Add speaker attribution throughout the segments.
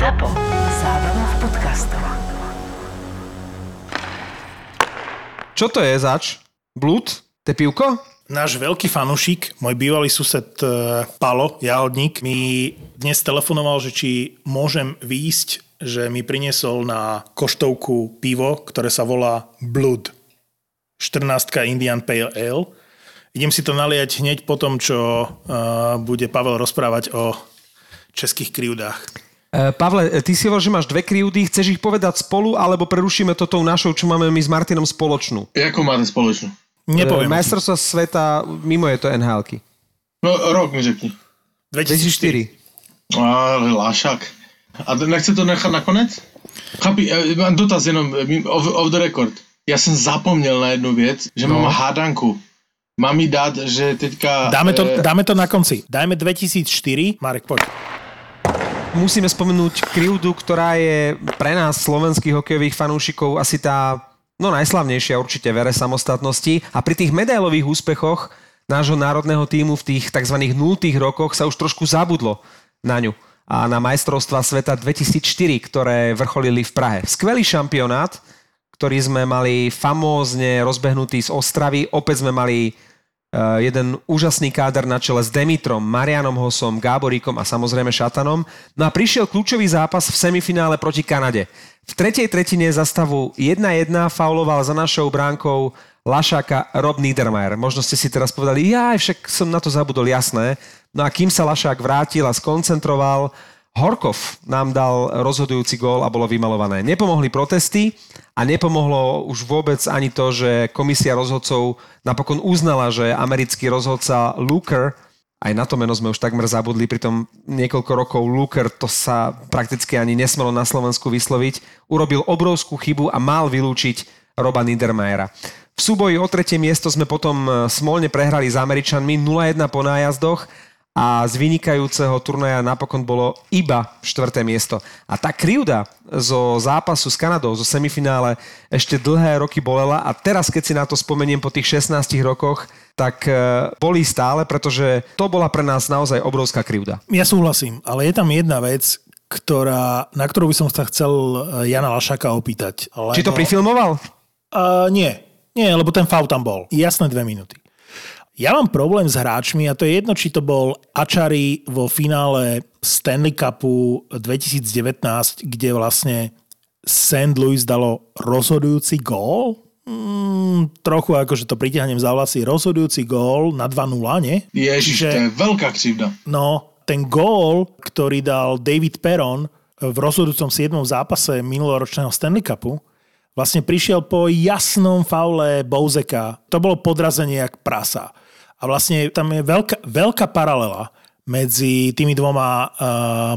Speaker 1: ZAPO. Zábrná v podcastov.
Speaker 2: Čo to je zač? Blúd? To je pivko?
Speaker 3: Náš veľký fanušik, môj bývalý sused e, Palo, jahodník, mi dnes telefonoval, že či môžem výjsť, že mi priniesol na koštovku pivo, ktoré sa volá Blood. 14 Indian Pale Ale. Idem si to naliať hneď po tom, čo uh, bude Pavel rozprávať o českých krivdách.
Speaker 2: E, Pavle, ty si hovoril, že máš dve krivdy, chceš ich povedať spolu, alebo prerušíme to tou našou, čo máme my s Martinom spoločnú?
Speaker 4: Jako máte spoločnú?
Speaker 3: Nepoviem.
Speaker 2: E, Majstrovstva sveta, mimo je to nhl
Speaker 4: No, rok mi řekni.
Speaker 2: 2004.
Speaker 4: Ale lášak. A nechce to nechat nakonec? Chápi, e, mám dotaz jenom off, off the record. Já jsem zapomněl na jednu věc, že
Speaker 2: No.
Speaker 4: mám hádanku. Mám jí dát, že teďka...
Speaker 3: Dáme to,
Speaker 4: e,
Speaker 3: dáme to na konci. Dajme 2004. Marek, poď.
Speaker 2: Musíme spomenúť krivdu, ktorá je pre nás, slovenských hokejových fanúšikov, asi tá no najslavnejšia určite v ere samostatnosti. A pri tých medailových úspechoch nášho národného týmu v tých tzv. 0 rokoch sa už trošku zabudlo na ňu a na majstrovstva sveta 2004, ktoré vrcholili v Prahe. Skvelý šampionát, ktorý sme mali famózne rozbehnutý z Ostravy. Opäť sme mali jeden úžasný káder na čele s Demitrom, Marianom Hosom, Gáboríkom a samozrejme Šatanom. No a prišiel kľúčový zápas v semifinále proti Kanade. V tretej tretine za stavu 1-1 fauloval za našou bránkou Lašáka Rob Niedermayer. Možno ste si teraz povedali, ja však som na to zabudol, jasné. No a kým sa Lašák vrátil a skoncentroval, Horkov nám dal rozhodujúci gól a bolo vymalované. Nepomohli protesty a nepomohlo už vôbec ani to, že komisia rozhodcov napokon uznala, že americký rozhodca Luker, aj na to meno sme už takmer zabudli, pritom niekoľko rokov Luker, to sa prakticky ani nesmelo na Slovensku vysloviť, urobil obrovskú chybu a mal vylúčiť Roba Niedermayera. V súboji o tretie miesto sme potom e, smolne prehrali s Američanmi 0-1 po nájazdoch a z vynikajúceho turnaja napokon bolo iba štvrté miesto. A tá krivda zo zápasu s Kanadou, zo semifinále, ešte dlhé roky bolela a teraz, keď si na to spomeniem po tých 16 rokoch, tak e, bolí stále, pretože to bola pre nás naozaj obrovská krivda.
Speaker 3: Ja súhlasím, ale je tam jedna vec, ktorá, na ktorú by som sa chcel e, Jana Lašaka opýtať. Lebo...
Speaker 2: Či to prifilmoval?
Speaker 3: Uh, nie, nie, lebo ten faul tam bol. Jasné dve minúty. Ja mám problém s hráčmi a to je jedno, či to bol Ačari vo finále Stanley Cupu 2019, kde vlastne St. Louis dalo rozhodujúci gól. Mm, trochu akože to pritiahnem za vlasy. Rozhodujúci gól na 2-0, nie?
Speaker 4: Ježiš,
Speaker 3: Čiže-
Speaker 4: to je veľká křivda.
Speaker 3: No, ten gól, ktorý dal David Perron v rozhodujúcom 7. zápase minuloročného Stanley Cupu, vlastne prišiel po jasnom faule Bouzeka. To bolo podrazenie jak prasa. A vlastne tam je veľká, veľká paralela medzi tými dvoma uh,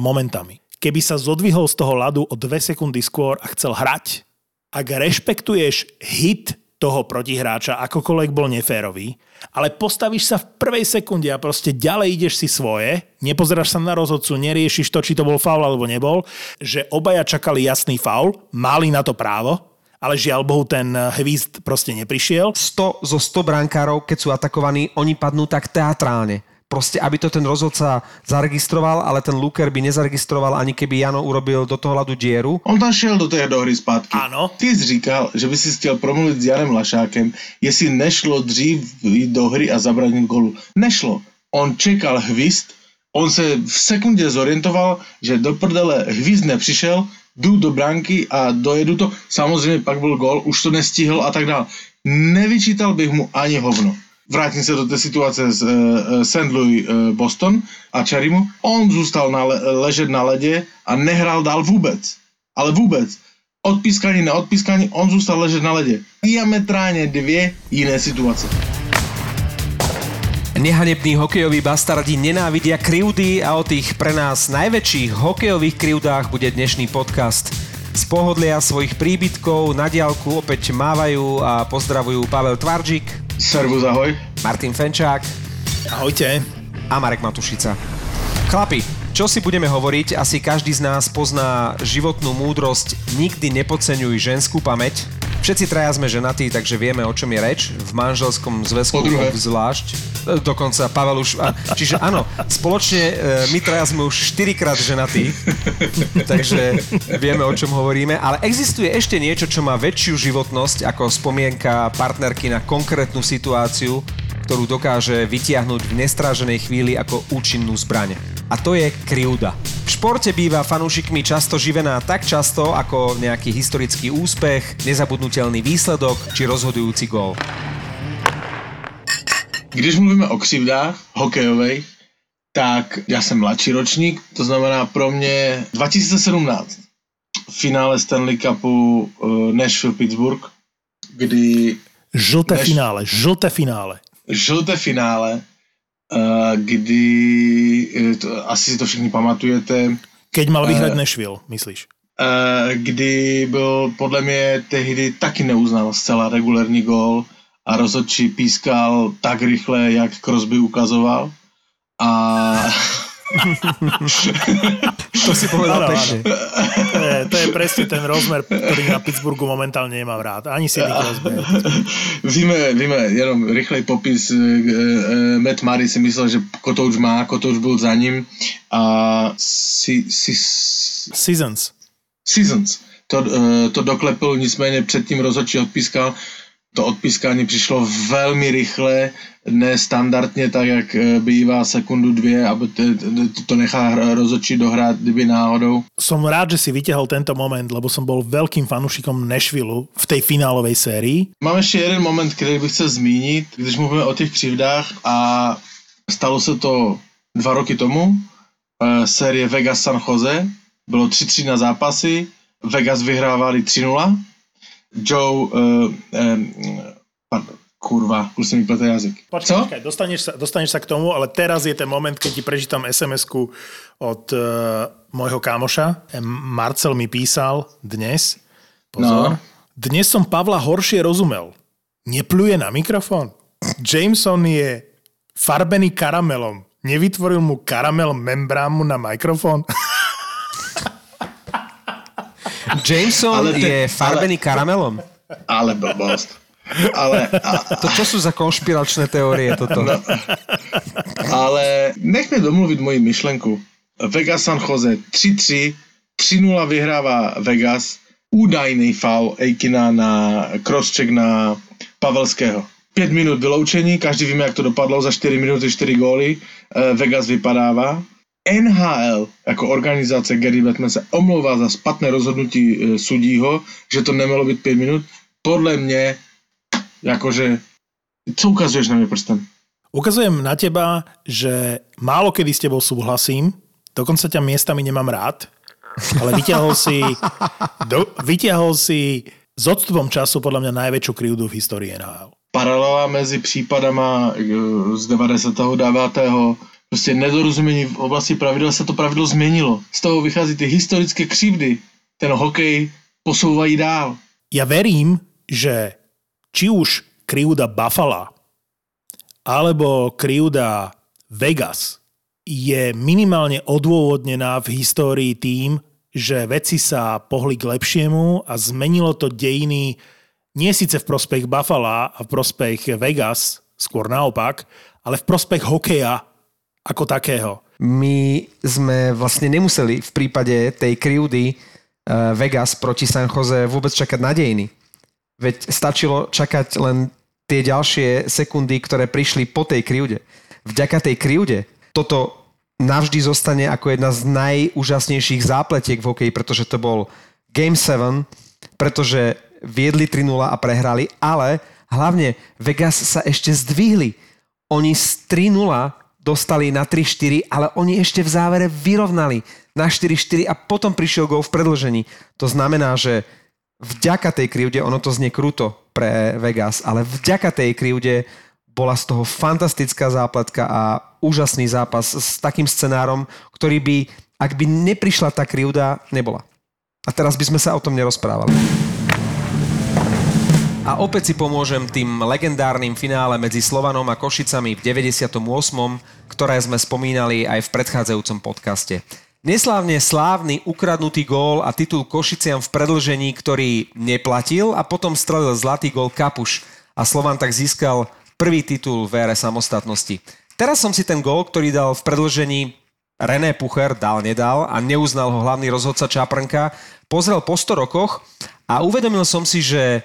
Speaker 3: momentami. Keby sa zodvihol z toho ľadu o dve sekundy skôr a chcel hrať, ak rešpektuješ hit toho protihráča, akokoľvek bol neférový, ale postavíš sa v prvej sekunde a proste ďalej ideš si svoje, nepozeráš sa na rozhodcu, neriešiš to, či to bol faul alebo nebol, že obaja čakali jasný faul, mali na to právo, ale žiaľ Bohu ten hvízd proste neprišiel.
Speaker 2: 100 zo 100 brankárov, keď sú atakovaní, oni padnú tak teatrálne. Proste, aby to ten rozhodca zaregistroval, ale ten Luker by nezaregistroval, ani keby Jano urobil do toho ľadu dieru.
Speaker 4: On tam šel do té dohry zpátky.
Speaker 3: Ano.
Speaker 4: Ty jsi říkal, že by si chtěl promluvit s Janem Lašákem, jestli nešlo dřív jít do hry a zabránit golu. Nešlo. On čekal hvist, on se v sekundě zorientoval, že do prdele hvist nepřišel, jdu do branky a dojedu to. Samozřejmě pak byl gol, už to nestihl a tak dále. Nevyčítal bych mu ani hovno. Vrátím se do té situace z uh, St. Louis uh, Boston a Charimu. On zůstal na le- ležet na ledě a nehrál dál vůbec. Ale vůbec. Od pískaní na odpískaní, on zůstal ležet na ledě. Diametrálně dvě jiné situace.
Speaker 2: Nehanební hokejoví bastardi nenávidia krivdy a o tých pre nás najväčších hokejových krivdách bude dnešný podcast. Z pohodlia svojich príbytkov na diálku opäť mávajú a pozdravujú Pavel Tvarčík,
Speaker 4: Servus, ahoj.
Speaker 2: Martin Fenčák
Speaker 3: Ahojte.
Speaker 2: a Marek Matušica. Chlapi, čo si budeme hovoriť, asi každý z nás pozná životnú múdrosť nikdy nepodceňuj ženskú pamäť. Všetci traja sme ženatí, takže vieme, o čom je reč. V manželskom zväzku zvlášť. E, Dokonca Pavel už... a- Čiže áno, spoločne e, my traja sme už štyrikrát ženatí, takže vieme, o čom hovoríme. Ale existuje ešte niečo, čo má väčšiu životnosť ako spomienka partnerky na konkrétnu situáciu, ktorú dokáže vytiahnuť v nestráženej chvíli ako účinnú zbraň. A to je krivda. V športe býva fanúšikmi často živená tak často ako nejaký historický úspech, nezabudnutelný výsledok či rozhodujúci gól.
Speaker 4: Když mluvíme o křivdách hokejovej, tak já jsem mladší ročník, to znamená pro mě 2017 finále Stanley Cupu uh, Nashville-Pittsburgh, kdy
Speaker 3: Žlté
Speaker 4: Než-
Speaker 3: finále, žlté finále.
Speaker 4: žlté finále, kdy, uh, to, asi si to všichni pamatujete,
Speaker 3: Keď mal vyhrať
Speaker 4: Eh.
Speaker 3: Nashville, myslíš?
Speaker 4: uh, kdy byl podle mě tehdy taky neuznal zcela regulérní gól a rozhodčí pískal tak rychle, jak Crosby ukazoval. A
Speaker 2: To si povedal
Speaker 3: Áno,
Speaker 2: pekne.
Speaker 3: To je, to je presne ten rozmer, ktorý na Pittsburghu momentálne nemám rád. Ani Sidney Crosby.
Speaker 4: víme, víme, jenom rychlej popis. e, e, Matt Murray si myslel, že Kotouč má, Kotouč byl za ním a si, si,
Speaker 3: Seasons.
Speaker 4: Seasons to, e, to doklepil, nicméně předtím rozhodčí odpískal. To odpískání přišlo velmi rychle, nestandardně, tak jak e, bývá sekundu, dvě, aby to, to nechá hra- rozhodčí dohrát, kdyby náhodou.
Speaker 3: Som rád, že si vyťahol tento moment, lebo som bol veľkým fanúšikom Nashville v tej finálovej sérii.
Speaker 4: Mám ještě jeden moment, který bych chtěl zmínit, když mluvíme o těch křivdách a stalo se to dva roky tomu. Eh, série Vegas San Jose, bylo 3-3 na zápasy, Vegas vyhrávali 3-0. Joe, uh, um, pardon, kurva, už se mi plete jazyk.
Speaker 3: Počkaj,
Speaker 4: Co?
Speaker 3: počkaj, dostaneš sa, dostaneš sa k tomu, ale teraz je ten moment, keď ti prečítam SMS-ku od uh, môjho kámoša. Marcel mi písal dnes, pozor,
Speaker 4: No.
Speaker 3: dnes som Pavla horšie rozumel. Nepľuje na mikrofón. Jameson je farbený karamelom. Nevytvoril mu karamel membrámu na mikrofón?
Speaker 2: Jameson
Speaker 4: Ale ten-
Speaker 2: je farbený karamelom.
Speaker 4: Ale blbost. Ale, a,
Speaker 2: To čo sú za konšpiračné teórie toto?
Speaker 4: No. ale nechme domluvit moji myšlenku. Vegas San Jose 3-3, 3-0 vyhrává Vegas, údajný foul Eikina na crosscheck na Pavelského. 5 minut vyloučení, každý víme, jak to dopadlo, za 4 minuty 4 góly, eh, Vegas vypadává. NHL jako organizace Gary Batman se omlouvá za špatné rozhodnutí eh, sudího, že to nemělo být 5 minut. Podle mě, jakože, co ukazuješ na mě prstem?
Speaker 3: Ukazujem na teba, že málo kedy s tebou súhlasím, dokonca ťa miestami nemám rád, ale vyťahol si, do, vyťahol si s odstupom času podľa mňa najväčšiu krivdu v histórii NHL.
Speaker 4: paralela mezi případama eh, z 99. Prostě nedorozumění v oblasti pravidel se to pravidlo změnilo. Z toho vychází ty historické křivdy. Ten hokej posouvají dál.
Speaker 3: Ja verím, že či už krivda Buffalo alebo krivda Vegas je minimálne odôvodnená v histórii tým, že veci sa pohli k lepšiemu a zmenilo to dejiny nie síce v prospech Buffalo a v prospech Vegas, skôr naopak, ale v prospech hokeja ako takého.
Speaker 2: My sme vlastne nemuseli v prípade tej krivdy uh, Vegas proti San Jose vôbec čakať na dejiny. Veď stačilo čakať len tie ďalšie sekundy, ktoré prišli po tej krivde. Vďaka tej krivde toto navždy zostane ako jedna z najúžasnejších zápletiek v hokeji, pretože to bol Game 7, pretože viedli 3-0 a prehrali, ale hlavne Vegas sa ešte zdvihli. Oni z 3-0 dostali na 3-4, ale oni ešte v závere vyrovnali na 4-4 a potom prišiel gol v predlžení. To znamená, že vďaka tej krivde, ono to znie kruto pre Vegas, ale vďaka tej krivde bola z toho fantastická zápletka a úžasný zápas s takým scenárom, ktorý by, ak by neprišla tá krivda, nebola. A teraz by sme sa o tom nerozprávali. A opäť si pomôžem tým legendárnym finále medzi Slovanom a Košicami v 98., ktoré sme spomínali aj v predchádzajúcom podcaste. Neslávne slávny ukradnutý gól a titul Košiciam v predlžení, ktorý neplatil a potom strelil zlatý gól Kapuš a Slovan tak získal prvý titul v ére samostatnosti. Teraz som si ten gól, ktorý dal v predlžení René Pucher, dal, nedal a neuznal ho hlavný rozhodca Čaprnka, pozrel po 100 rokoch a uvedomil som si, že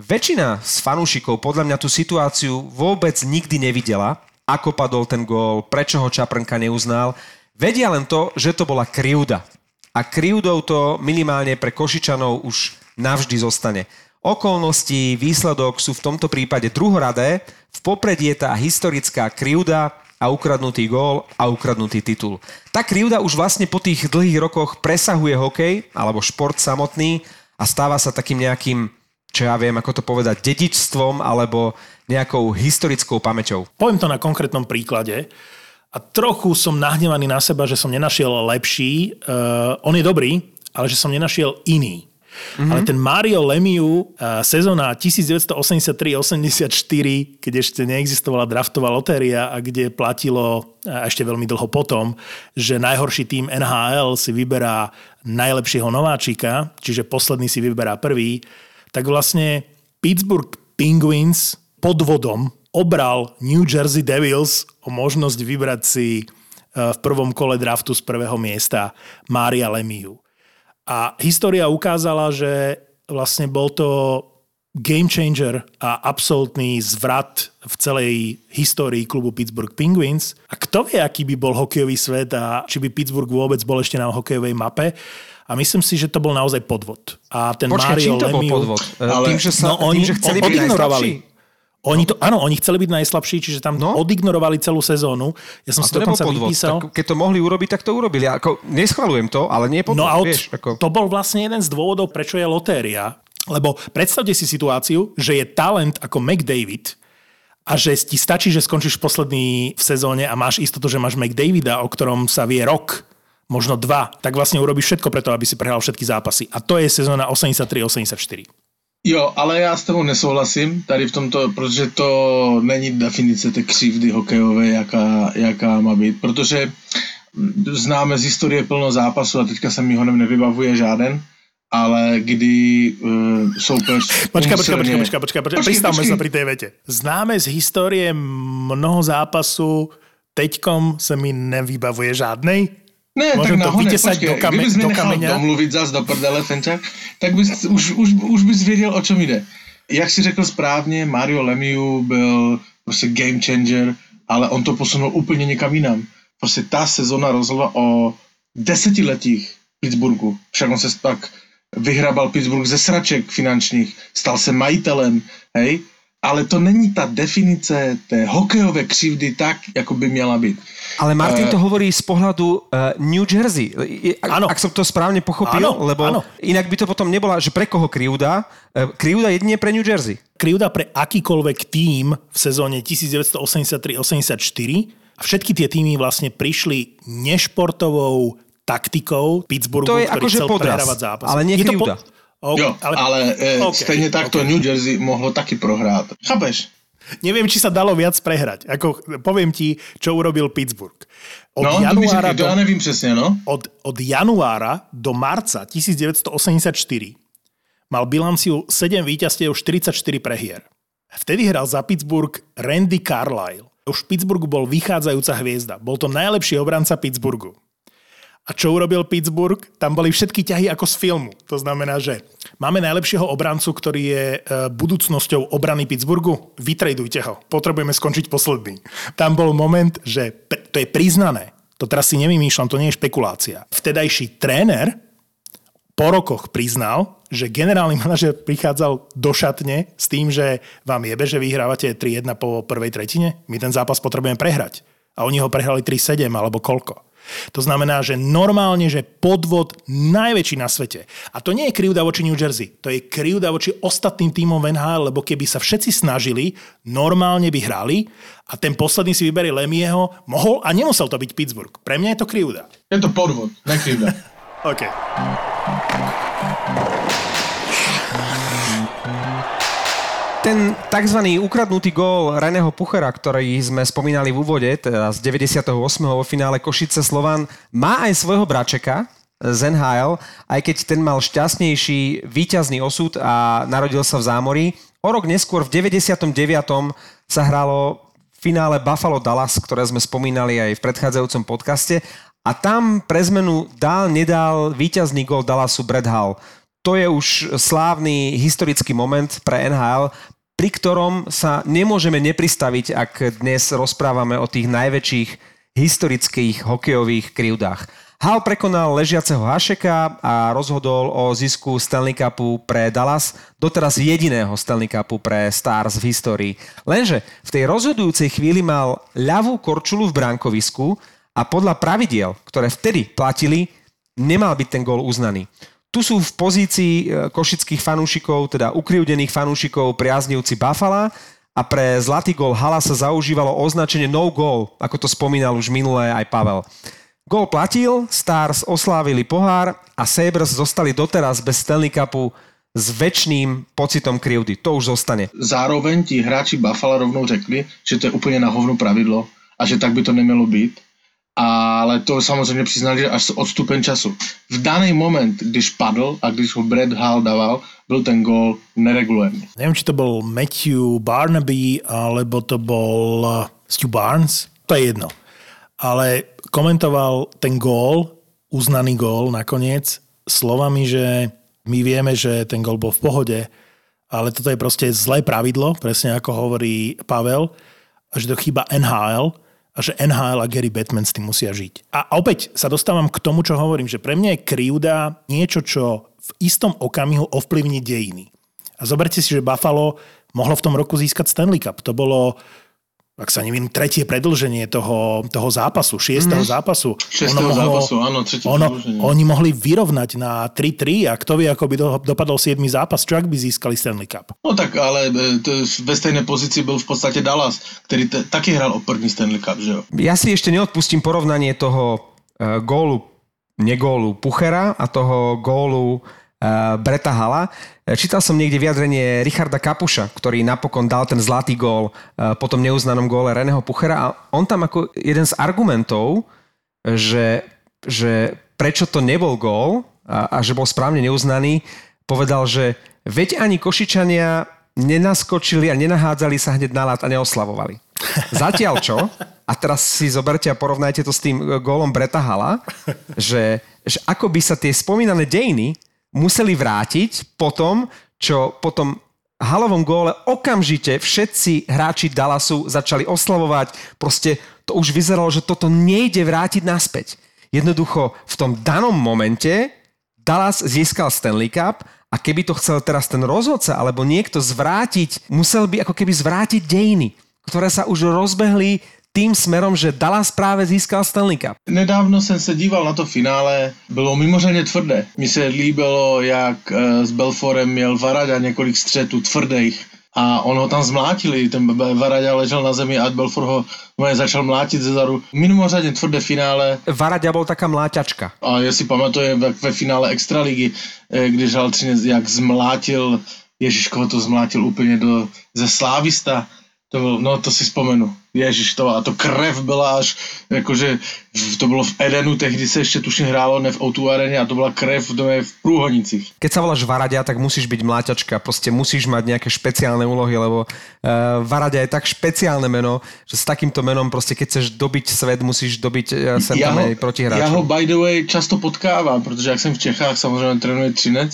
Speaker 2: väčšina z fanúšikov podľa mňa tú situáciu vôbec nikdy nevidela, ako padol ten gól, prečo ho Čaprnka neuznal Vedia len to, že to bola krivda. A krivdou to minimálne pre Košičanov už navždy zostane. Okolnosti, výsledok sú v tomto prípade druhoradé, v popredí je tá historická krivda a ukradnutý gól a ukradnutý titul. Tá krivda už vlastne po tých dlhých rokoch presahuje hokej alebo šport samotný a stáva sa takým nejakým, čo ja viem, ako to povedať, dedičstvom alebo nejakou historickou pamäťou.
Speaker 3: Poviem to na konkrétnom príklade a trochu som nahnevaný na seba, že som nenašiel lepší. Uh, on je dobrý, ale že som nenašiel iný. Mm-hmm. Ale ten Mario Lemiu, uh, sezóna 1983-84, keď ešte neexistovala draftová lotéria a kde platilo uh, ešte veľmi dlho potom, že najhorší tým NHL si vyberá najlepšieho nováčika, čiže posledný si vyberá prvý, tak vlastne Pittsburgh Penguins podvodom obral New Jersey Devils o možnosť vybrať si e, v prvom kole draftu z prvého miesta Mária Lemiu. A história ukázala, že vlastne bol to game changer a absolútny zvrat v celej histórii klubu Pittsburgh Penguins. A kto vie, aký by bol hokejový svet a či by Pittsburgh vôbec bol ešte na hokejovej mape. A myslím si, že to bol naozaj podvod. A ten
Speaker 2: Počkej,
Speaker 3: Mario
Speaker 2: čím to
Speaker 3: Lemieux,
Speaker 2: bol podvod? Ale... Tým, že, sa,
Speaker 3: no, oni,
Speaker 2: tým, že chceli byť
Speaker 3: odignorovali.
Speaker 2: najslabší?
Speaker 3: Oni to, áno, oni chceli byť najslabší, čiže tam no? odignorovali celú sezónu. Ja som
Speaker 2: a
Speaker 3: si dokonca
Speaker 2: podvod.
Speaker 3: vypísal.
Speaker 2: Tak, keď to mohli urobiť, tak to urobili. Ako, neschvalujem to, ale nie podvod,
Speaker 3: No a od,
Speaker 2: vieš. Ako...
Speaker 3: to bol vlastne jeden z dôvodov, prečo je lotéria. Lebo predstavte si situáciu, že je talent ako McDavid a že ti stačí, že skončíš posledný v sezóne a máš istotu, že máš McDavida, o ktorom sa vie rok, možno dva, tak vlastne urobíš všetko preto, aby si prehral všetky zápasy. A to je sezóna 83-84.
Speaker 4: Jo, ale já s tebou nesouhlasím tady v tomto, protože to není definice té křivdy hokejové, jaká, jaká má být, protože známe z historie plno zápasů a teďka se mi ho nevybavuje žáden, ale kdy uh, soupeř...
Speaker 3: Počkaj, počkaj, počkaj, počkaj, počkaj, počkaj, pristavme sa pri tej vete. Známe z histórie mnoho zápasu, teďkom sa mi nevybavuje žádnej?
Speaker 4: Ne,
Speaker 3: Môžem
Speaker 4: tak
Speaker 3: to
Speaker 4: nahonek,
Speaker 3: vytesať
Speaker 4: počkej,
Speaker 3: do kame-
Speaker 4: kdybys mi
Speaker 3: do
Speaker 4: nechal
Speaker 3: kameňa?
Speaker 4: domluvit zas do prdele, Fenčák, tak bys už, už, už bys věděl, o čem jde. Jak si řekl správně, Mario Lemieux byl prostě game changer, ale on to posunul úplně někam jinam. Prostě ta sezona rozhodla o desetiletích Pittsburghu. Však on se pak vyhrabal Pittsburgh ze sraček finančních, stal se majitelem, hej, ale to není ta definice té hokejové křivdy tak, jako by měla být.
Speaker 2: Ale Martin
Speaker 4: Eh,
Speaker 2: to hovorí z pohľadu uh, New Jersey. Je- Ak,
Speaker 3: Áno.
Speaker 2: ak som to správne pochopil,
Speaker 3: Áno,
Speaker 2: lebo
Speaker 3: áno.
Speaker 2: inak by to potom nebola, že pre koho krivda? Uh, krivda jedine pre New Jersey.
Speaker 3: krivda pre akýkoľvek tím v sezóne 1983-84 a všetky tie týmy vlastne prišli nešportovou taktikou Pittsburghu,
Speaker 2: To je
Speaker 3: ktorý
Speaker 2: akože
Speaker 3: chcel
Speaker 2: podraz,
Speaker 3: prehrávať zápas.
Speaker 2: ale nie
Speaker 3: Je to
Speaker 2: krivda.
Speaker 3: Okay,
Speaker 4: Jo, ale, ale e,
Speaker 3: OK,
Speaker 4: okay, stejně tak
Speaker 3: OK.
Speaker 4: to New Jersey mohlo taky prohrát. Chápeš?
Speaker 3: Neviem, či sa dalo viac prehrať. Ako, poviem ti, čo urobil Pittsburgh. Od,
Speaker 4: No, to mi
Speaker 3: januára
Speaker 4: to
Speaker 3: do,
Speaker 4: já nevím přesně, no.
Speaker 3: od, od januára do marca 1984 mal bilanciu 7 víťazstiev, 44 prehier. Vtedy hral za Pittsburgh Randy Carlyle. Už v Pittsburghu bol vychádzajúca hviezda. Bol to najlepší obranca Pittsburghu. A čo urobil Pittsburgh? Tam boli všetky ťahy ako z filmu. To znamená, že máme najlepšieho obrancu, ktorý je e, budúcnosťou obrany Pittsburghu. Vytredujte ho. Potrebujeme skončiť posledný. Tam bol moment, že to je priznané. To teraz si nevymýšľam, to nie je špekulácia. Vtedajší tréner po rokoch priznal, že generálny manažer prichádzal do šatne s tým, že vám jebe, že vyhrávate 3-1 po prvej tretine. My ten zápas potrebujeme prehrať. A oni ho prehrali 3-7 alebo koľko. To znamená, že normálne, že podvod najväčší na svete. A to nie je krivda voči New Jersey, to je krivda voči ostatným týmom v NHL, lebo keby sa všetci snažili, normálne by hrali a ten posledný si vyberie Lemieho, mohol a nemusel to byť Pittsburgh. Pre mňa je to krivda.
Speaker 4: Je to podvod, nekrivda.
Speaker 3: OK.
Speaker 2: Ten tzv. ukradnutý gól Reného Puchera, ktorý sme spomínali v úvode, teda z 98. vo finále Košice Slovan, má aj svojho bračeka, z NHL, aj keď ten mal šťastnejší víťazný osud a narodil sa v zámorí. O rok neskôr v 99. sa hralo finále Buffalo Dallas, ktoré sme spomínali aj v predchádzajúcom podcaste a tam pre zmenu dal, nedal víťazný gól Dallasu Brad Hall. To je už slávny historický moment pre NHL, pri ktorom sa nemôžeme nepristaviť, ak dnes rozprávame o tých najväčších historických hokejových krivdách. Hal prekonal ležiaceho Hašeka a rozhodol o zisku Stanley Cupu pre Dallas, doteraz jediného Stanley Cupu pre Stars v histórii. Lenže v tej rozhodujúcej chvíli mal ľavú korčulu v bránkovisku a podľa pravidiel, ktoré vtedy platili, nemal byť ten gól uznaný. Tu sú v pozícii e, košických fanúšikov, teda ukrivdených fanúšikov priaznivci Buffalo a pre zlatý gól Hala sa zaužívalo označenie no goal, ako to spomínal už minulé aj Pavel. Gól platil, Stars oslávili pohár a Sabres zostali doteraz bez Stanley Cupu s väčšným pocitom krivdy. To už zostane.
Speaker 4: Zároveň ti hráči Buffalo rovnou řekli, že to je úplně na hovnu pravidlo a že tak by to nemělo být ale to samozřejmě přiznali až s odstupem času. V daný moment, když padl a když ho Brad Hall dával, byl ten gól neregulérny.
Speaker 3: Neviem, či to bol Matthew Barnaby, alebo to bol uh, Stu Barnes, to je jedno. Ale komentoval ten gól, uznaný gól nakoniec, slovami, že my vieme, že ten gól bol v pohode, ale toto je proste zlé pravidlo, presne ako hovorí Pavel, že to chyba NHL, a že NHL a Gary Batman s tým musia žiť. A opäť sa dostávam k tomu, čo hovorím, že pre mňa je krivda niečo, čo v istom okamihu ovplyvní dejiny. A zoberte si, že Buffalo mohlo v tom roku získať Stanley Cup. To bolo ak sa neviem, tretie predlženie toho, toho zápasu, šiestého mm-hmm. zápasu.
Speaker 4: Šiestého mohlo, zápasu, áno, tretie ono,
Speaker 3: Oni mohli vyrovnať na 3-3 a kto vie, ako by do, dopadol 7. zápas, čo ak by získali Stanley Cup.
Speaker 4: No tak, ale e, to, ve stejnej pozícii bol v podstate Dallas, ktorý t- taky hral o první Stanley Cup, že jo?
Speaker 2: Ja si ešte neodpustím porovnanie toho uh, gólu, nególu Puchera a toho gólu uh, Breta Hala. E, čítal som niekde vyjadrenie Richarda Kapuša, ktorý napokon dal ten zlatý gól uh, po tom neuznanom góle Reného Puchera a on tam ako jeden z argumentov, že, že prečo to nebol gól a, a že bol správne neuznaný, povedal, že veď ani Košičania nenaskočili a nenahádzali sa hneď na lát a neoslavovali. Zatiaľ čo, a teraz si zoberte a porovnajte to s tým gólom Breta Hala, že, že ako by sa tie spomínané dejiny museli vrátiť po tom, čo potom halovom góle okamžite všetci hráči Dallasu začali oslavovať. Proste to už vyzeralo, že toto nejde vrátiť naspäť. Jednoducho v tom danom momente Dallas získal Stanley Cup a keby to chcel teraz ten rozhodca alebo niekto zvrátiť, musel by ako keby zvrátiť dejiny, ktoré sa už rozbehli tým smerom, že Dallas práve získal Stanley Cup.
Speaker 4: Nedávno jsem se díval na to finále, bylo mimořádně tvrdé. Mi se líbilo, jak eh, s Belforem měl Varada několik střetů tvrdých a on ho tam zmlátili, ten Varaďa ležel na zemi a Belfort ho moje začal mlátiť ze zadu. Mimořádne tvrdé finále.
Speaker 2: Varaďa bol taká mláťačka.
Speaker 4: A ja si pamatujem ve, finále Extraligy, eh, když hral Třinec, jak zmlátil, Ježiško to zmlátil úplne do, ze Slávista to bol, no to si spomenu. Ježiš, to, a to krev byla až, akože to bolo v Edenu, tehdy sa ešte tuším hrálo, ne v O2 arene a to bola krev dome v Prúhonicích.
Speaker 2: Keď sa voláš Varadia, tak musíš byť mláťačka, proste musíš mať nejaké špeciálne úlohy, lebo uh, Varadia je tak špeciálne meno, že s takýmto menom proste keď chceš dobiť svet, musíš dobiť uh, sem ja tam aj protihráčov.
Speaker 4: Ja ho by the way často potkávam, protože jak som v Čechách, samozrejme trénuje Třinec,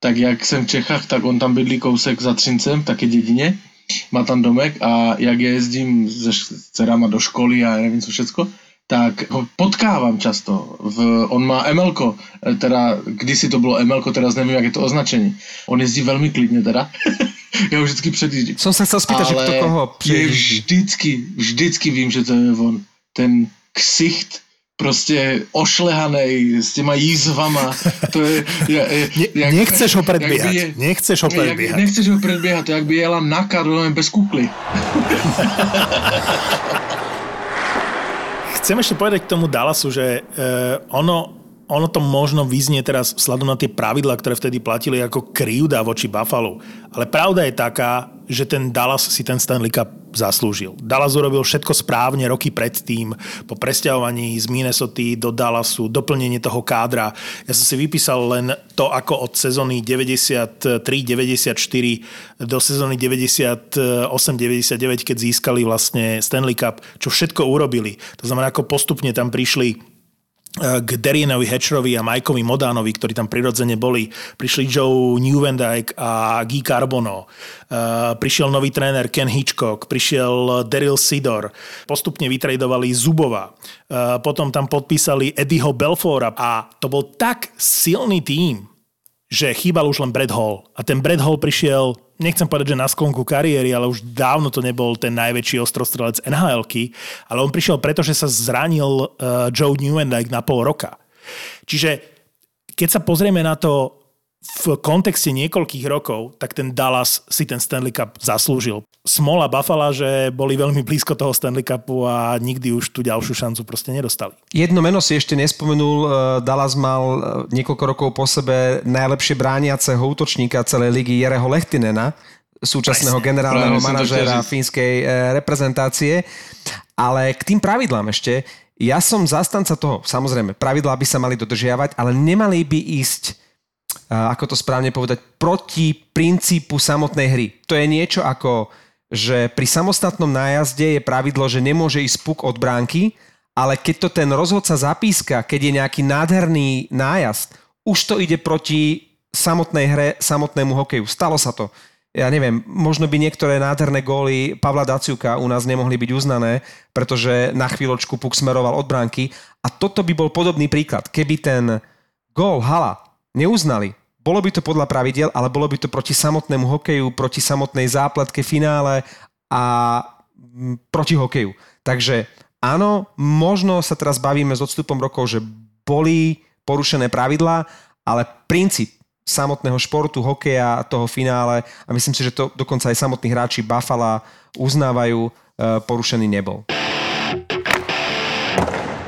Speaker 4: tak jak jsem v Čechách, tak on tam bydlí kousek za Třincem, také dedine má tam domek a jak jezdím se dcerama do školy a nevím co všecko, tak ho potkávám často. V, on má MLko, e, teda kdysi to bylo MLko, teraz nevím, jak je to označení. On jezdí velmi klidně teda. Já ho vždycky předjíždím.
Speaker 2: Som sa chcel spýtať, že kto koho
Speaker 4: je vždycky, vždycky vím, že to je on. Ten ksicht proste ošlehanej s těma jízvama. To je, je, je,
Speaker 3: jak, nechceš ho predbiehať. Je, nechceš ho predbiehať.
Speaker 4: Jak, nechceš ho predbiehať, to jak by jela na kardu bez kukly.
Speaker 3: Chcem ešte povedať k tomu Dallasu, že uh, ono, ono to možno vyznie teraz vzhľadom na tie pravidlá, ktoré vtedy platili ako krivda voči Buffalo. Ale pravda je taká, že ten Dallas si ten Stanley Cup zaslúžil. Dallas urobil všetko správne roky predtým, po presťahovaní z Minnesota do Dallasu, doplnenie toho kádra. Ja som si vypísal len to, ako od sezóny 93-94 do sezóny 98-99, keď získali vlastne Stanley Cup, čo všetko urobili. To znamená, ako postupne tam prišli k Derienovi Hatcherovi a Mikeovi Modánovi, ktorí tam prirodzene boli. Prišli Joe Newendike a Guy Carbono. Uh, prišiel nový tréner Ken Hitchcock, prišiel Daryl Sidor. Postupne vytredovali Zubova. Uh, potom tam podpísali Eddieho Belfora a to bol tak silný tím, že chýbal už len Brad Hall. A ten Brad Hall prišiel nechcem povedať, že na sklonku kariéry, ale už dávno to nebol ten najväčší ostrostrelec nhl ale on prišiel preto, že sa zranil uh, Joe Newendike na pol roka. Čiže keď sa pozrieme na to v kontexte niekoľkých rokov, tak ten Dallas si ten Stanley Cup zaslúžil. Smola Buffalo, že boli veľmi blízko toho Stanley Cupu a nikdy už tú ďalšiu šancu proste nedostali.
Speaker 2: Jedno meno si ešte nespomenul. E, Dallas mal e, niekoľko rokov po sebe najlepšie brániaceho útočníka celej ligy Jereho Lechtinena, súčasného Presne. generálneho manažéra fínskej e, reprezentácie. Ale k tým pravidlám ešte, ja som zastanca toho, samozrejme, pravidlá by sa mali dodržiavať, ale nemali by ísť ako to správne povedať, proti princípu samotnej hry. To je niečo ako, že pri samostatnom nájazde je pravidlo, že nemôže ísť puk od bránky, ale keď to ten rozhodca zapíska, keď je nejaký nádherný nájazd, už to ide proti samotnej hre, samotnému hokeju. Stalo sa to. Ja neviem, možno by niektoré nádherné góly Pavla Daciuka u nás nemohli byť uznané, pretože na chvíľočku puk smeroval od bránky. A toto by bol podobný príklad. Keby ten gól Hala neuznali. Bolo by to podľa pravidel, ale bolo by to proti samotnému hokeju, proti samotnej zápletke finále a mm, proti hokeju. Takže áno, možno sa teraz bavíme s odstupom rokov, že boli porušené pravidlá, ale princíp samotného športu, hokeja, toho finále a myslím si, že to dokonca aj samotní hráči Buffalo uznávajú, e, porušený nebol.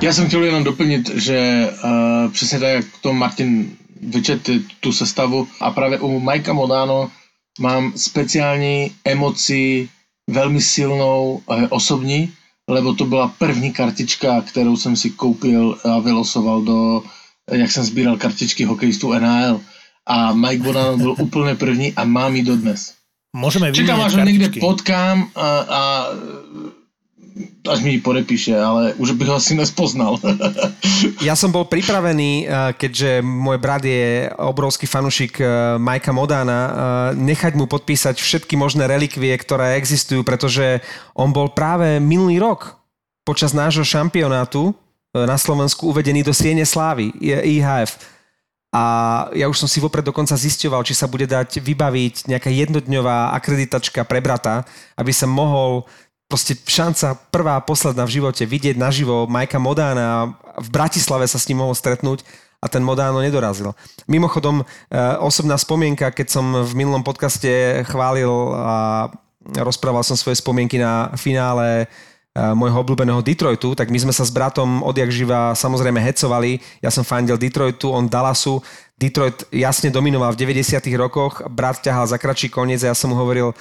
Speaker 4: Já jsem chtěl jenom doplnit, že uh, přesně tak, jak to Martin vyčet tu sestavu a právě u Majka Modano mám speciální emoci velmi silnou eh, osobní, lebo to byla první kartička, kterou jsem si koupil a vylosoval do, jak jsem sbíral kartičky hokejistů NHL. A Mike Modano byl úplně první a mám ji dodnes.
Speaker 3: Môžeme
Speaker 4: Čekám, až ho niekde potkám a, a až mi podepíše, ale už bych ho asi nespoznal.
Speaker 2: ja som bol pripravený, eh, keďže môj brat je obrovský fanušik eh, Majka Modana, eh, nechať mu podpísať všetky možné relikvie, ktoré existujú, pretože on bol práve minulý rok počas nášho šampionátu na Slovensku uvedený do Siene Slávy, IHF. A ja už som si vopred dokonca zisťoval, či sa bude dať vybaviť nejaká jednodňová akreditačka pre brata, aby sa mohol proste šanca prvá a posledná v živote vidieť naživo Majka Modána v Bratislave sa s ním mohol stretnúť a ten Modáno nedorazil. Mimochodom, e, osobná spomienka, keď som v minulom podcaste chválil a rozprával som svoje spomienky na finále e, môjho obľúbeného Detroitu, tak my sme sa s bratom odjak živa samozrejme hecovali. Ja som fandil Detroitu, on Dallasu. Detroit jasne dominoval v 90 rokoch, brat ťahal za kratší koniec a ja som mu hovoril,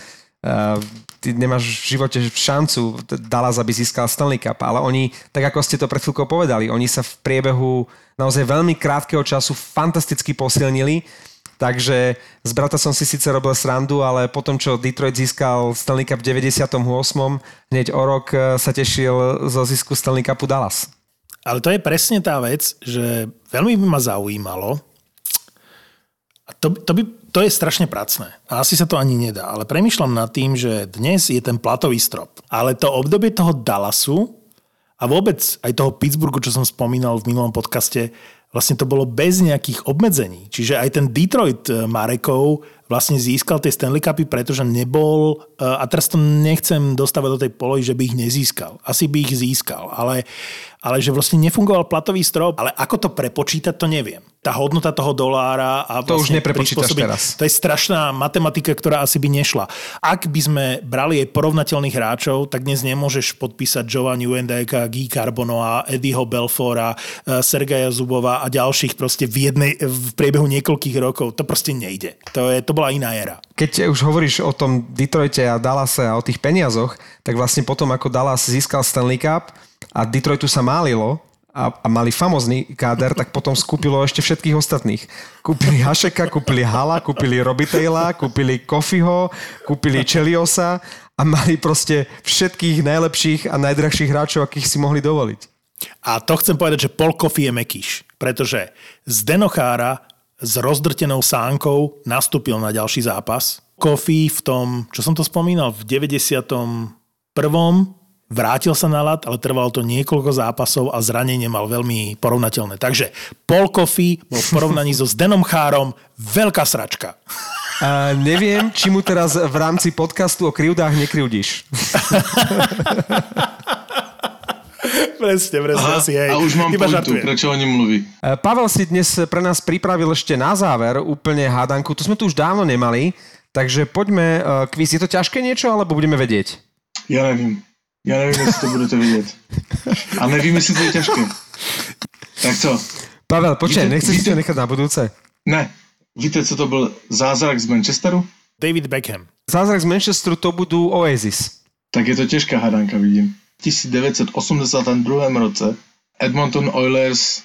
Speaker 2: ty nemáš v živote šancu Dallas, aby získal Stanley Cup, ale oni, tak ako ste to pred chvíľkou povedali, oni sa v priebehu naozaj veľmi krátkeho času fantasticky posilnili, takže z brata som si síce robil srandu, ale potom, čo Detroit získal Stanley Cup v 98. hneď o rok e, sa tešil zo zisku Stanley Cupu Dallas.
Speaker 3: Ale to je presne tá vec, že veľmi by ma zaujímalo, a to, to by to je strašne pracné. A asi sa to ani nedá. Ale premyšľam nad tým, že dnes je ten platový strop. Ale to obdobie toho Dallasu a vôbec aj toho Pittsburghu, čo som spomínal v minulom podcaste, vlastne to bolo bez nejakých obmedzení. Čiže aj ten Detroit eh, Marekov vlastne získal tie Stanley Cupy, pretože nebol, eh, a teraz to nechcem dostávať do tej polohy, že by ich nezískal. Asi by ich získal, ale, ale že vlastne nefungoval platový strop. Ale ako to prepočítať, to neviem tá hodnota toho dolára a
Speaker 2: to vlastne už neprepočítaš teraz.
Speaker 3: To je strašná matematika, ktorá asi by nešla. Ak by sme brali aj porovnateľných hráčov, tak dnes nemôžeš podpísať Giovanni Uendeka, Guy Carbonoa, Eddieho Belfora, eh, Sergeja Zubova a ďalších proste v, jednej, v priebehu niekoľkých rokov. To proste nejde. To, je, to bola iná éra.
Speaker 2: Keď už hovoríš o tom Detroite a Dallase a o tých peniazoch, tak vlastne potom, ako Dallas získal Stanley Cup a Detroitu sa málilo, a, a mali famozný káder, tak potom skúpilo ešte všetkých ostatných. Kúpili Hašeka, kúpili Hala, kúpili Robitaila, kúpili Kofiho, kúpili Čeliosa a mali proste všetkých najlepších a najdrahších hráčov, akých si mohli dovoliť.
Speaker 3: A to chcem povedať, že Paul Coffey je mekýš, pretože z Denochára s rozdrtenou sánkou nastúpil na ďalší zápas. Coffey v tom, čo som to spomínal, v 91 vrátil sa na lat, ale trvalo to niekoľko zápasov a zranenie mal veľmi porovnateľné. Takže Paul Coffey bol v porovnaní so Zdenom Chárom veľká sračka.
Speaker 2: A neviem, či mu teraz v rámci podcastu o krivdách nekryvdíš.
Speaker 3: presne, presne,
Speaker 4: Aha,
Speaker 3: asi hej.
Speaker 4: a už mám
Speaker 3: Iba
Speaker 4: pointu,
Speaker 3: žartujem.
Speaker 4: prečo o ním mluví.
Speaker 2: E, Pavel si dnes pre nás pripravil ešte na záver úplne hádanku. To sme tu už dávno nemali, takže poďme, e, kvíz. Je to ťažké niečo, alebo budeme vedieť?
Speaker 4: Ja nevím. Ja nevím, jestli to budete vidět. A nevím, jestli to je těžké. Tak co?
Speaker 2: Pavel, počkaj,
Speaker 4: Víte-
Speaker 2: nechceš si to nechať na budúce?
Speaker 4: Ne. Víte, co to byl zázrak z Manchesteru?
Speaker 3: David Beckham.
Speaker 2: Zázrak z Manchesteru to budú Oasis.
Speaker 4: Tak je to těžká hadanka, vidím. V 1982 roce Edmonton Oilers,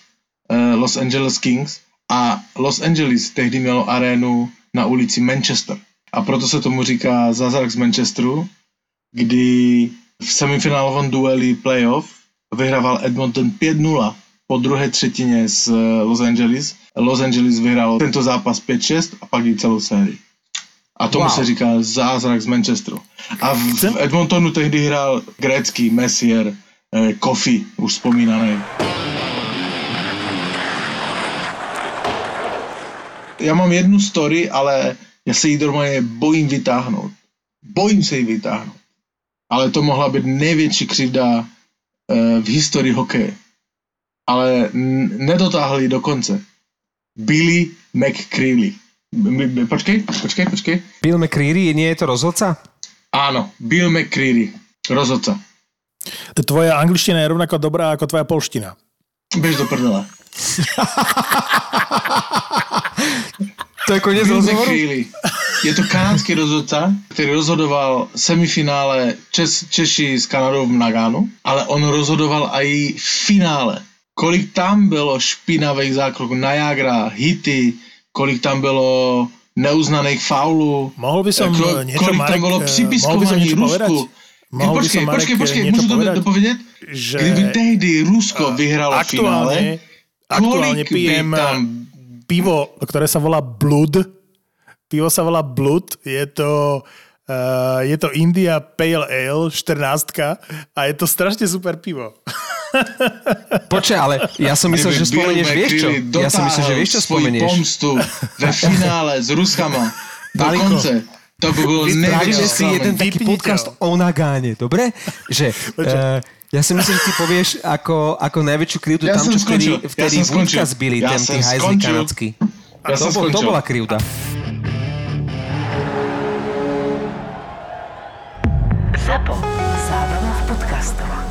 Speaker 4: eh, Los Angeles Kings a Los Angeles tehdy mělo arénu na ulici Manchester. A proto se tomu říká zázrak z Manchesteru, kdy v semifinálovém dueli playoff vyhrával Edmonton 5-0 po druhé třetině z eh, Los Angeles. Los Angeles vyhrál tento zápas 5-6 a pak i celou sérii. A tomu
Speaker 2: Wow.
Speaker 4: se říká zázrak z Manchesteru. A v, v Edmontonu tehdy hrál grécký Messier, eh, Kofi, už vzpomínaný. Já mám jednu story, ale já se jí normálně bojím vytáhnout. Bojím se jí vytáhnout. Ale to mohla být největší křivda eh, v historii hokeje. Ale nedotáhli do konce. Billy McCreely. Počkej, počkej, počkej.
Speaker 2: Bill McCreary, nie je to rozhodca?
Speaker 4: Áno, Bill McCreary, rozhodca.
Speaker 3: Tvoja angličtina je rovnako dobrá ako tvoja polština.
Speaker 4: Bež do prdele.
Speaker 2: To je koniec rozhovoru?
Speaker 4: Je to kanadský rozhodca, který rozhodoval semifinále Čes, Češi s Kanadou v Nagánu, ale on rozhodoval i finále. Kolik tam bylo špinavých zákroků, Niagara, hity, kolik tam bylo neuznaných faulů,
Speaker 3: Mohol by som
Speaker 4: Ko-
Speaker 3: eh, niečo,
Speaker 4: kolik
Speaker 3: Marek,
Speaker 4: tam bolo
Speaker 3: eh, by povedať?
Speaker 4: Rusku.
Speaker 3: Mohol by
Speaker 4: počkej,
Speaker 3: som, Marek,
Speaker 4: počkej, počkej,
Speaker 3: niečo
Speaker 4: môžu to
Speaker 3: povedať?
Speaker 4: dopovedať?
Speaker 3: Že
Speaker 4: Kdyby tehdy Rusko vyhralo finále,
Speaker 3: aktuálne
Speaker 4: kolik by
Speaker 3: pijem eh,
Speaker 4: tam
Speaker 3: pivo, ktoré sa volá Blood. Pivo sa volá Blood. Je to, uh, je to India Pale Ale 14 a je to strašne super pivo.
Speaker 2: Počkaj, ale ja som myslel, že spomenieš, vieš čo? Ja som myslel, že vieš čo spomenieš.
Speaker 4: pomstu ve finále s Ruskama do konce. To by nejväčšie
Speaker 2: že si jeden taký podcast o Nagáne, dobre? Že, uh, ja si myslím, že ty povieš ako, ako najväčšiu krivdu
Speaker 4: Ja
Speaker 2: tam, čo vtedy,
Speaker 4: skončil, ja
Speaker 2: vtedy. Vúdka zbili,
Speaker 4: Ja
Speaker 2: ten tí hajzli kanadský.
Speaker 4: Ja
Speaker 2: to, bol, to bola krivda.
Speaker 1: ZAPO. Zábrná v podcastovách.